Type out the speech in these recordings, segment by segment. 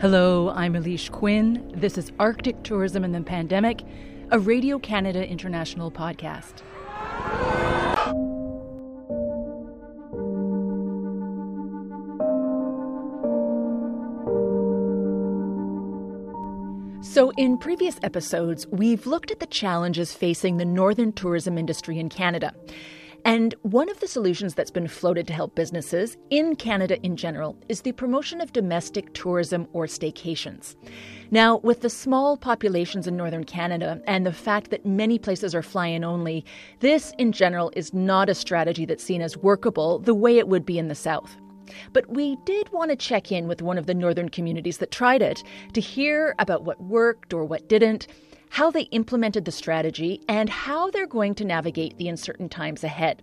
Hello, I'm Elise Quinn. This is Arctic Tourism and the Pandemic, a Radio Canada International podcast. So, in previous episodes, we've looked at the challenges facing the northern tourism industry in Canada. And one of the solutions that's been floated to help businesses in Canada in general is the promotion of domestic tourism or staycations. Now, with the small populations in northern Canada and the fact that many places are fly in only, this in general is not a strategy that's seen as workable the way it would be in the south. But we did want to check in with one of the northern communities that tried it to hear about what worked or what didn't, how they implemented the strategy, and how they're going to navigate the uncertain times ahead.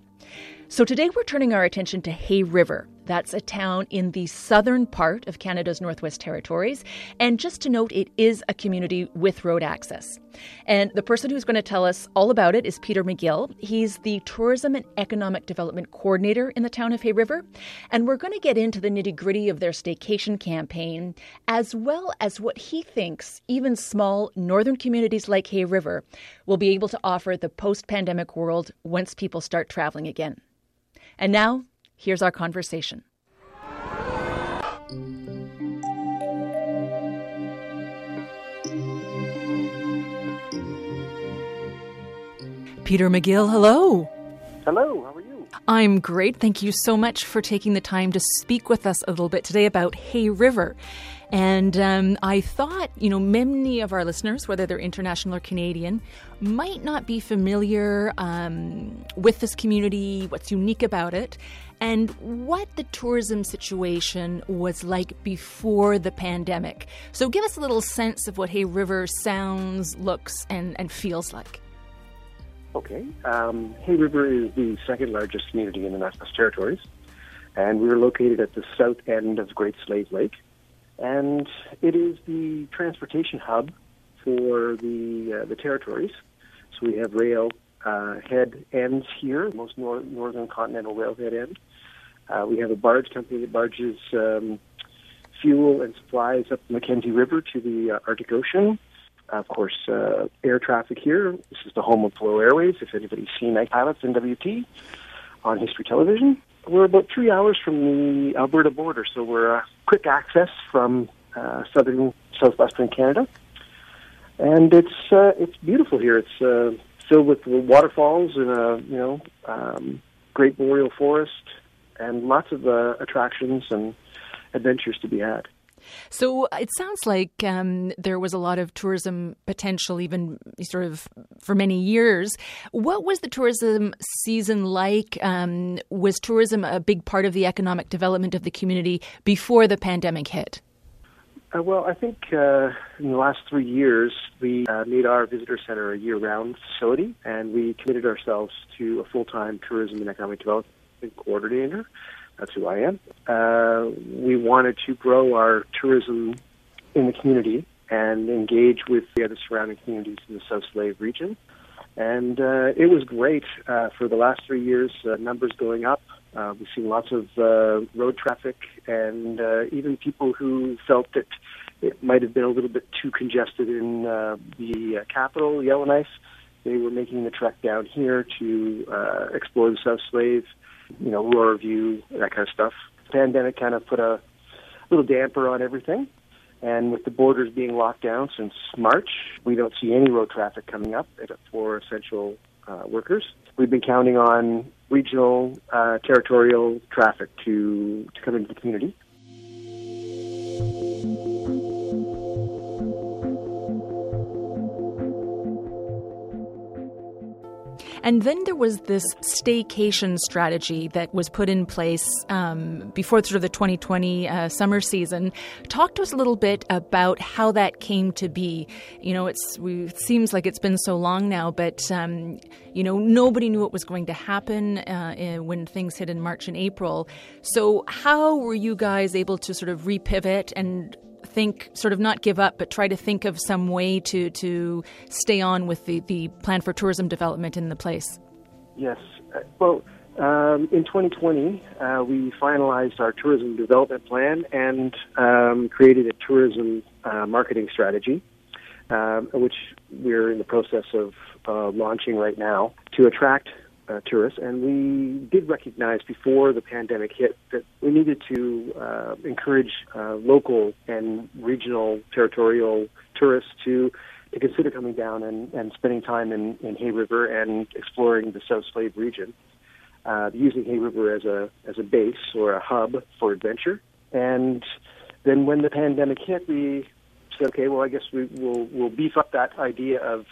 So today we're turning our attention to Hay River. That's a town in the southern part of Canada's Northwest Territories. And just to note, it is a community with road access. And the person who's going to tell us all about it is Peter McGill. He's the Tourism and Economic Development Coordinator in the town of Hay River. And we're going to get into the nitty gritty of their staycation campaign, as well as what he thinks even small northern communities like Hay River will be able to offer the post pandemic world once people start traveling again. And now, here's our conversation. Peter McGill, hello. Hello, how are you? I'm great. Thank you so much for taking the time to speak with us a little bit today about Hay River. And um, I thought, you know, many of our listeners, whether they're international or Canadian, might not be familiar um, with this community, what's unique about it, and what the tourism situation was like before the pandemic. So give us a little sense of what Hay River sounds, looks, and, and feels like. Okay. Um, Hay River is the second largest community in the Northwest Territories, and we are located at the south end of Great Slave Lake and it is the transportation hub for the uh, the territories. So we have rail uh, head ends here, most nor- northern continental railhead end. Uh, we have a barge company that barges um, fuel and supplies up the Mackenzie River to the uh, Arctic Ocean. Of course, uh, air traffic here. This is the home of Buffalo Airways. If anybody's seen Ice Pilots NWT on History Television, we're about three hours from the Alberta border, so we're uh, quick access from uh, southern southwestern Canada, and it's uh, it's beautiful here. It's uh, filled with waterfalls and a you know um, great boreal forest, and lots of uh, attractions and adventures to be had. So it sounds like um, there was a lot of tourism potential, even sort of for many years. What was the tourism season like? Um, was tourism a big part of the economic development of the community before the pandemic hit? Uh, well, I think uh, in the last three years, we uh, made our visitor center a year-round facility, and we committed ourselves to a full-time tourism and economic development coordinator. That's who I am. Uh, we wanted to grow our tourism in the community and engage with the other surrounding communities in the South Slave region. And uh, it was great uh, for the last three years, uh, numbers going up. Uh, we've seen lots of uh, road traffic and uh, even people who felt that it might have been a little bit too congested in uh, the uh, capital, Yellowknife. They were making the trek down here to uh, explore the South Slave you know, Aurora View, that kind of stuff. Pandemic kind of put a little damper on everything. And with the borders being locked down since March, we don't see any road traffic coming up for essential uh, workers. We've been counting on regional, uh, territorial traffic to, to come into the community. And then there was this staycation strategy that was put in place um, before sort of the 2020 uh, summer season. Talk to us a little bit about how that came to be. You know, it's we, it seems like it's been so long now, but um, you know nobody knew what was going to happen uh, when things hit in March and April. So how were you guys able to sort of repivot and think, sort of not give up, but try to think of some way to, to stay on with the, the plan for tourism development in the place? Yes. Uh, well, um, in 2020, uh, we finalized our tourism development plan and um, created a tourism uh, marketing strategy, um, which we're in the process of uh, launching right now to attract uh, tourists. And we did recognize before the pandemic hit that we needed to uh, encourage uh, local and regional territorial tourists to to consider coming down and, and spending time in, in Hay River and exploring the South Slave region uh, using Hay River as a as a base or a hub for adventure. And then when the pandemic hit, we said, okay, well, I guess we will we'll beef up that idea of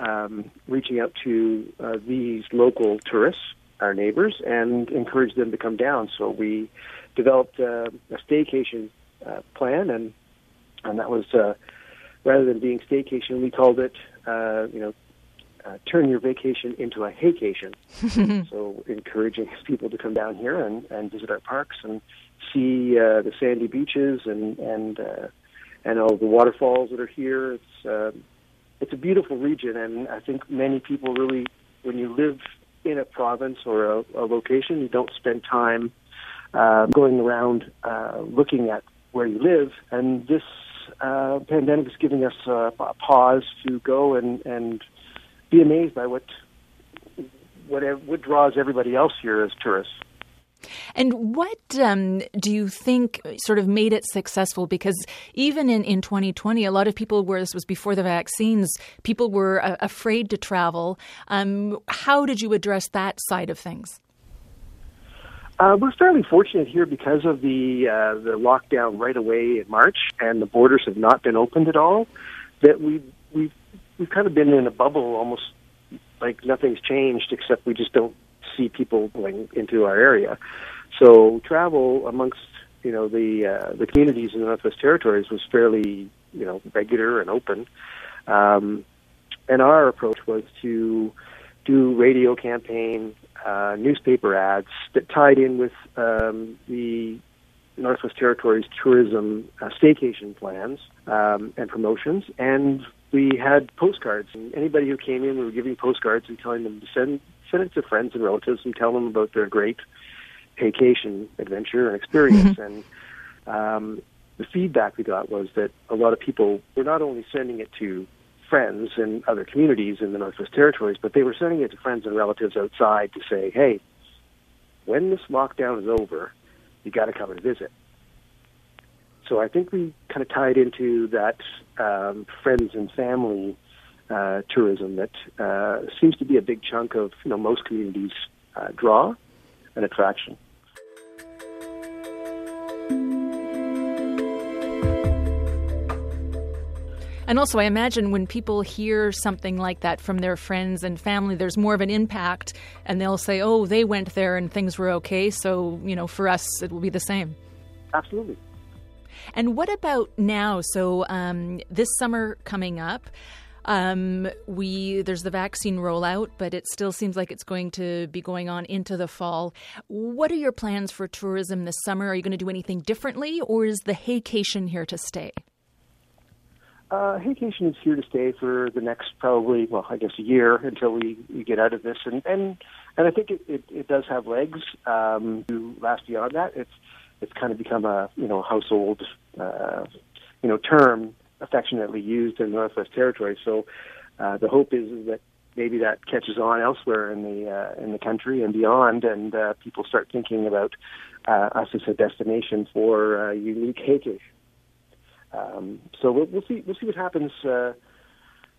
um, reaching out to uh, these local tourists, our neighbors, and encourage them to come down. So we developed uh, a staycation uh, plan, and and that was uh, rather than being staycation, we called it, uh, you know, uh, turn your vacation into a haycation. so encouraging people to come down here and, and visit our parks and see uh, the sandy beaches and and uh, and all the waterfalls that are here. It's uh, it's a beautiful region, and I think many people really, when you live in a province or a, a location, you don't spend time uh, going around uh, looking at where you live, and this uh, pandemic is giving us a, a pause to go and and be amazed by what what what draws everybody else here as tourists. And what um, do you think sort of made it successful? Because even in, in 2020, a lot of people were, this was before the vaccines, people were uh, afraid to travel. Um, how did you address that side of things? Uh, we're fairly fortunate here because of the uh, the lockdown right away in March, and the borders have not been opened at all. That we we've we've kind of been in a bubble almost like nothing's changed except we just don't see people going into our area. So travel amongst you know the uh, the communities in the Northwest Territories was fairly you know regular and open, um, and our approach was to do radio campaign, uh, newspaper ads that tied in with um, the Northwest Territories tourism uh, staycation plans um, and promotions, and we had postcards, and anybody who came in, we were giving postcards and telling them to send send it to friends and relatives and tell them about their great vacation, adventure, and experience. Mm-hmm. And um, the feedback we got was that a lot of people were not only sending it to friends and other communities in the Northwest Territories, but they were sending it to friends and relatives outside to say, "Hey, when this lockdown is over, you got to come and visit." So I think we kind of tied into that um, friends and family uh, tourism that uh, seems to be a big chunk of you know most communities' uh, draw and attraction. And also, I imagine when people hear something like that from their friends and family, there's more of an impact, and they'll say, "Oh, they went there and things were okay, so you know, for us, it will be the same." Absolutely. And what about now? So um, this summer coming up. Um, we there's the vaccine rollout, but it still seems like it's going to be going on into the fall. What are your plans for tourism this summer? Are you going to do anything differently, or is the Haycation here to stay? Uh, Haycation is here to stay for the next probably, well, I guess a year until we, we get out of this, and and and I think it, it, it does have legs um, to last beyond that. It's it's kind of become a you know household uh, you know term affectionately used in the Northwest Territory. So uh, the hope is, is that maybe that catches on elsewhere in the uh, in the country and beyond, and uh, people start thinking about uh, us as a destination for uh, unique hayfish. Um, so we'll, we'll see we'll see what happens. Uh,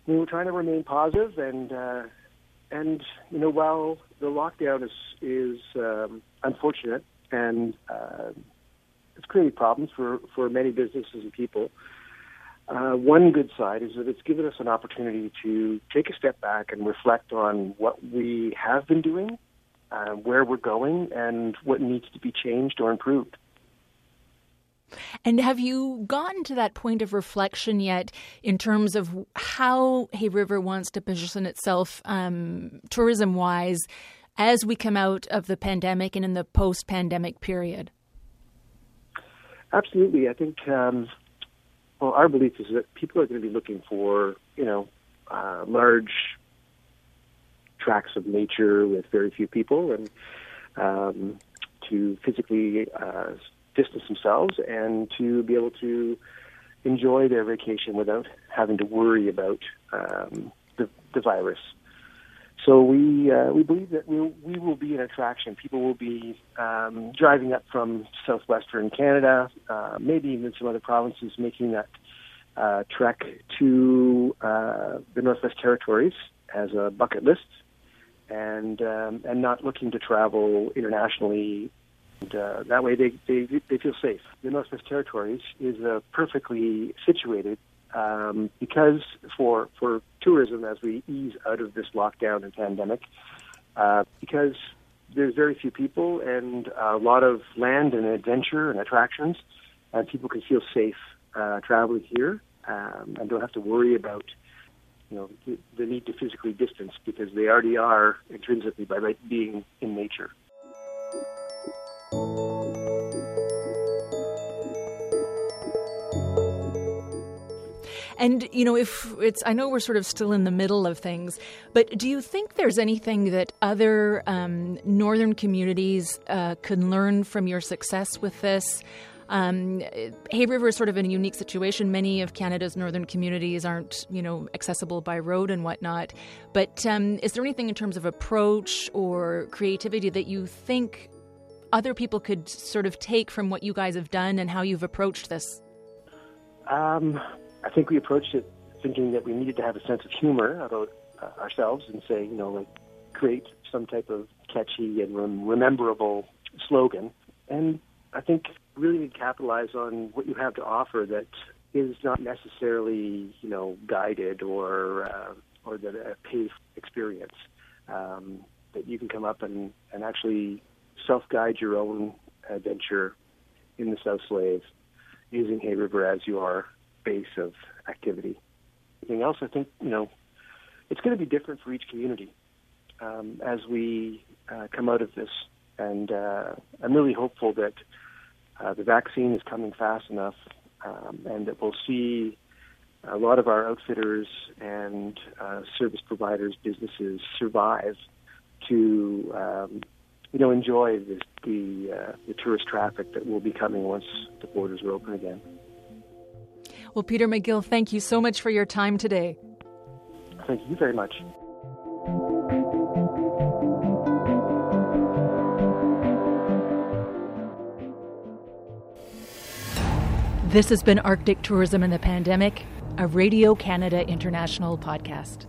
we're trying to remain positive, and uh, and you know while the lockdown is is um, unfortunate and uh, it's created problems for, for many businesses and people. Uh, one good side is that it's given us an opportunity to take a step back and reflect on what we have been doing, uh, where we're going, and what needs to be changed or improved. And have you gotten to that point of reflection yet in terms of how Hay River wants to position itself um, tourism wise as we come out of the pandemic and in the post pandemic period? Absolutely. I think, um, well, our belief is that people are going to be looking for, you know, uh, large tracts of nature with very few people. And um, to physically uh, distance themselves and to be able to enjoy their vacation without having to worry about um, the, the virus. So we uh, we believe that we we will be an attraction. People will be um, driving up from southwestern Canada, uh, maybe even some other provinces, making that uh, trek to uh, the Northwest Territories as a bucket list, and um, and not looking to travel internationally. And, uh, that way, they, they they feel safe. The Northwest Territories is perfectly situated um, because for for tourism as we ease out of this lockdown and pandemic, uh, because there's very few people and a lot of land and adventure and attractions, and people can feel safe uh, traveling here um, and don't have to worry about you know the, the need to physically distance because they already are intrinsically by being in nature. And, you know, if it's, I know we're sort of still in the middle of things, but do you think there's anything that other um, northern communities uh, can learn from your success with this? Um, Hay River is sort of in a unique situation. Many of Canada's northern communities aren't, you know, accessible by road and whatnot. But um, is there anything in terms of approach or creativity that you think other people could sort of take from what you guys have done and how you've approached this? Um, I think we approached it thinking that we needed to have a sense of humor about uh, ourselves and say, you know, like create some type of catchy and rem- rememberable slogan. And I think really capitalize on what you have to offer that is not necessarily, you know, guided or uh, or that a paid experience. Um, that you can come up and, and actually self-guide your own adventure in the South Slaves using Hay River as your base of activity. Anything else, I think, you know, it's going to be different for each community um, as we uh, come out of this. And uh, I'm really hopeful that uh, the vaccine is coming fast enough um, and that we'll see a lot of our outfitters and uh, service providers, businesses survive to, um, you know, enjoy this, the, uh, the tourist traffic that will be coming once the borders are open again. Well, Peter McGill, thank you so much for your time today. Thank you very much. This has been Arctic Tourism and the Pandemic, a Radio Canada International podcast.